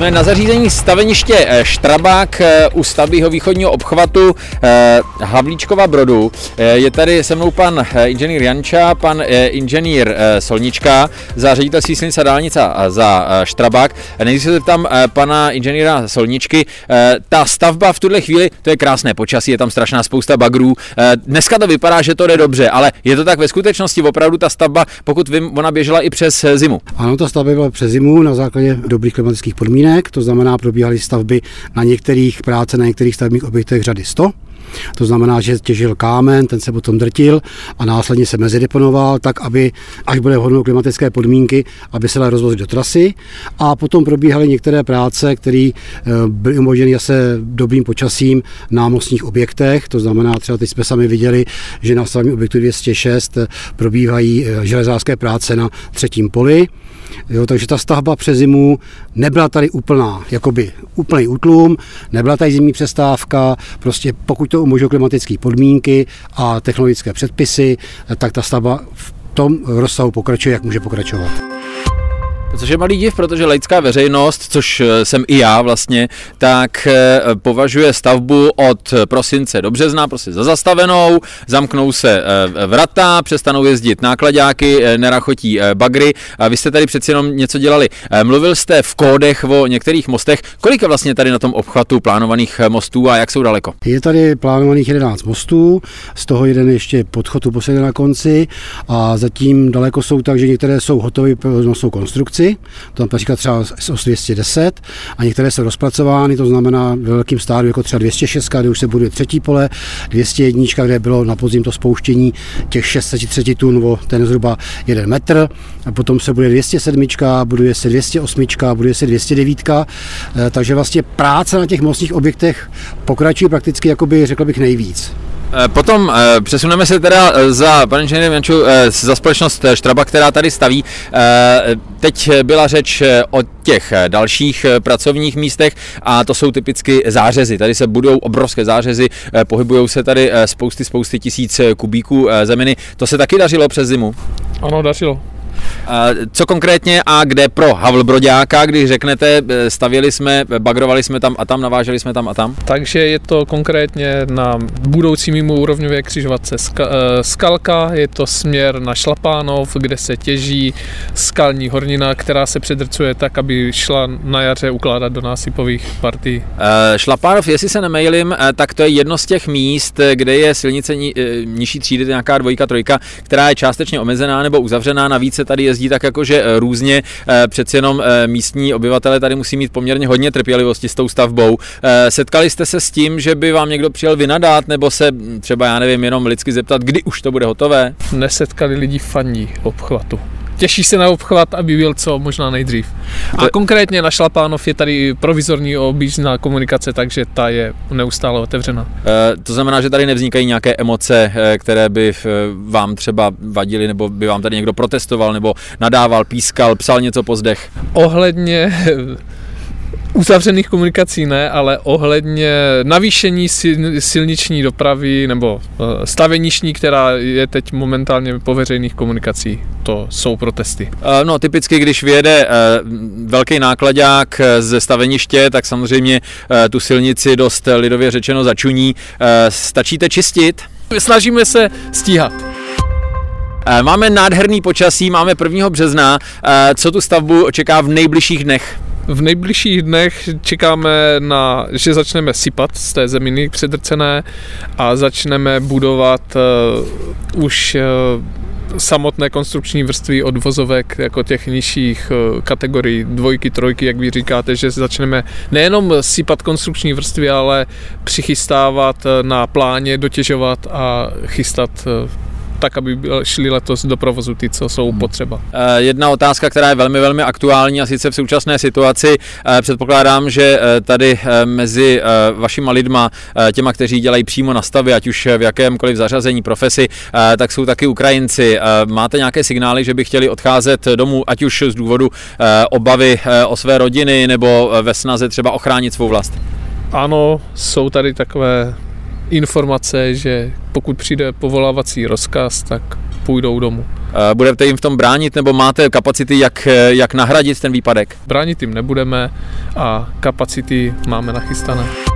Jsme na zařízení staveniště eh, Štrabák eh, u stavby východního obchvatu eh, Havlíčkova Brodu. Je tady se mnou pan inženýr Janča, pan inženýr Solnička za ředitelství silnice dálnice za Štrabák. Nejdřív se zeptám pana inženýra Solničky. Ta stavba v tuhle chvíli, to je krásné počasí, je tam strašná spousta bagrů. Dneska to vypadá, že to jde dobře, ale je to tak ve skutečnosti opravdu ta stavba, pokud vím, ona běžela i přes zimu. Ano, ta stavba byla přes zimu na základě dobrých klimatických podmínek, to znamená, probíhaly stavby na některých práce, na některých stavebních objektech řady 100. To znamená, že těžil kámen, ten se potom drtil a následně se mezideponoval tak, aby, až bude vhodnou klimatické podmínky, aby se dal rozvozit do trasy. A potom probíhaly některé práce, které eh, byly umožněny zase dobrým počasím na mostních objektech. To znamená, třeba teď jsme sami viděli, že na stavebním objektu 206 probíhají eh, železářské práce na třetím poli. Jo, takže ta stavba přes zimu nebyla tady úplná, jakoby úplný útlum, nebyla tady zimní přestávka, prostě pokud to umožňují klimatické podmínky a technologické předpisy, tak ta stavba v tom rozsahu pokračuje, jak může pokračovat. Což je malý div, protože laická veřejnost, což eh, jsem i já vlastně, tak eh, považuje stavbu od prosince do března prostě za zastavenou, zamknou se eh, vrata, přestanou jezdit nákladáky, nerachotí bagry. A vy jste tady přeci jenom něco dělali. Mluvil jste v kódech o některých mostech. Kolik je vlastně tady na tom obchvatu plánovaných mostů a jak jsou daleko? Je tady plánovaných 11 mostů, z toho jeden ještě podchod uprostřed na konci a zatím daleko jsou tak, že některé jsou hotové pro nosnou konstrukci, to například třeba s 210 a některé jsou rozpracovány, to znamená ve velkým stádiu jako třeba 206, kde už se buduje třetí pole, 201, kde bylo na podzim to spouštění těch 603 tun o ten zhruba 1 metr, a potom se bude 207, buduje se 208, buduje se 209, eh, takže vlastně práce na těch mostních objektech pokračuje prakticky, jakoby řekl bych, nejvíc. Eh, potom eh, přesuneme se teda eh, za, pane inženýr Janču, za společnost Štraba, která tady staví. Teď byla řeč o těch dalších pracovních místech a to jsou typicky zářezy. Tady se budou obrovské zářezy, pohybují se tady spousty, spousty tisíc kubíků zeminy. To se taky dařilo přes zimu? Ano, dařilo. Co konkrétně a kde pro Havlbroďáka, když řeknete, eh, stavěli jsme, bagrovali jsme tam a tam, naváželi jsme tam a tam? Takže je to konkrétně na budoucí mimo úrovňové křižovatce eh, Skalka, je to směr na Šlapánov, kde se těží skalní hornina, která se předrcuje tak, aby šla na jaře ukládat do násypových partí. Uh, Šlapánov, jestli se nemailím, tak to je jedno z těch míst, kde je silnice ni, nižší třídy, nějaká dvojka, trojka, která je částečně omezená nebo uzavřená, navíc se tady jezdí tak jakože eh, různě, eh, přeci jenom eh, místní obyvatele tady musí mít poměrně hodně trpělivosti s tou stavbou. Setkali jste se s tím, že by vám někdo přijel vynadat, nebo se hm, třeba, já nevím, jenom lidsky zeptat, kdy už to bude hotové? Nesetkali lidi faní obchvatu těší se na obchvat, aby byl co možná nejdřív. A konkrétně na Šlapánov je tady provizorní objízdná komunikace, takže ta je neustále otevřena. E, to znamená, že tady nevznikají nějaké emoce, eh, které by eh, vám třeba vadily, nebo by vám tady někdo protestoval, nebo nadával, pískal, psal něco po zdech? Ohledně uzavřených komunikací ne, ale ohledně navýšení silniční dopravy nebo eh, staveniční, která je teď momentálně po veřejných komunikací. To jsou protesty. Eh, no, typicky, když vyjede eh, velký nákladák ze staveniště, tak samozřejmě tu silnici dost lidově řečeno začuní. Stačíte čistit? Snažíme se stíhat. Máme nádherný počasí, máme 1. března. Co tu stavbu čeká v nejbližších dnech? V nejbližších dnech čekáme na, že začneme sypat z té zeminy předrcené a začneme budovat uh, už uh, samotné konstrukční vrstvy od vozovek jako těch nižších kategorií dvojky, trojky, jak vy říkáte, že začneme nejenom sypat konstrukční vrstvy, ale přichystávat na pláně, dotěžovat a chystat tak, aby šli letos do provozu ty, co jsou hmm. potřeba. Eh, jedna otázka, která je velmi, velmi aktuální a sice v současné situaci. Eh, předpokládám, že eh, tady mezi vašima lidma, těma, kteří dělají přímo na stavě, ať už v jakémkoliv zařazení profesi, tak jsou taky Ukrajinci. Máte nějaké signály, že by chtěli odcházet domů, ať už z důvodu obavy o své rodiny nebo ve snaze třeba ochránit svou vlast? Ano, jsou tady takové informace, že pokud přijde povolávací rozkaz, tak půjdou domů. Budete jim v tom bránit nebo máte kapacity, jak, jak nahradit ten výpadek? Bránit jim nebudeme a kapacity máme nachystané.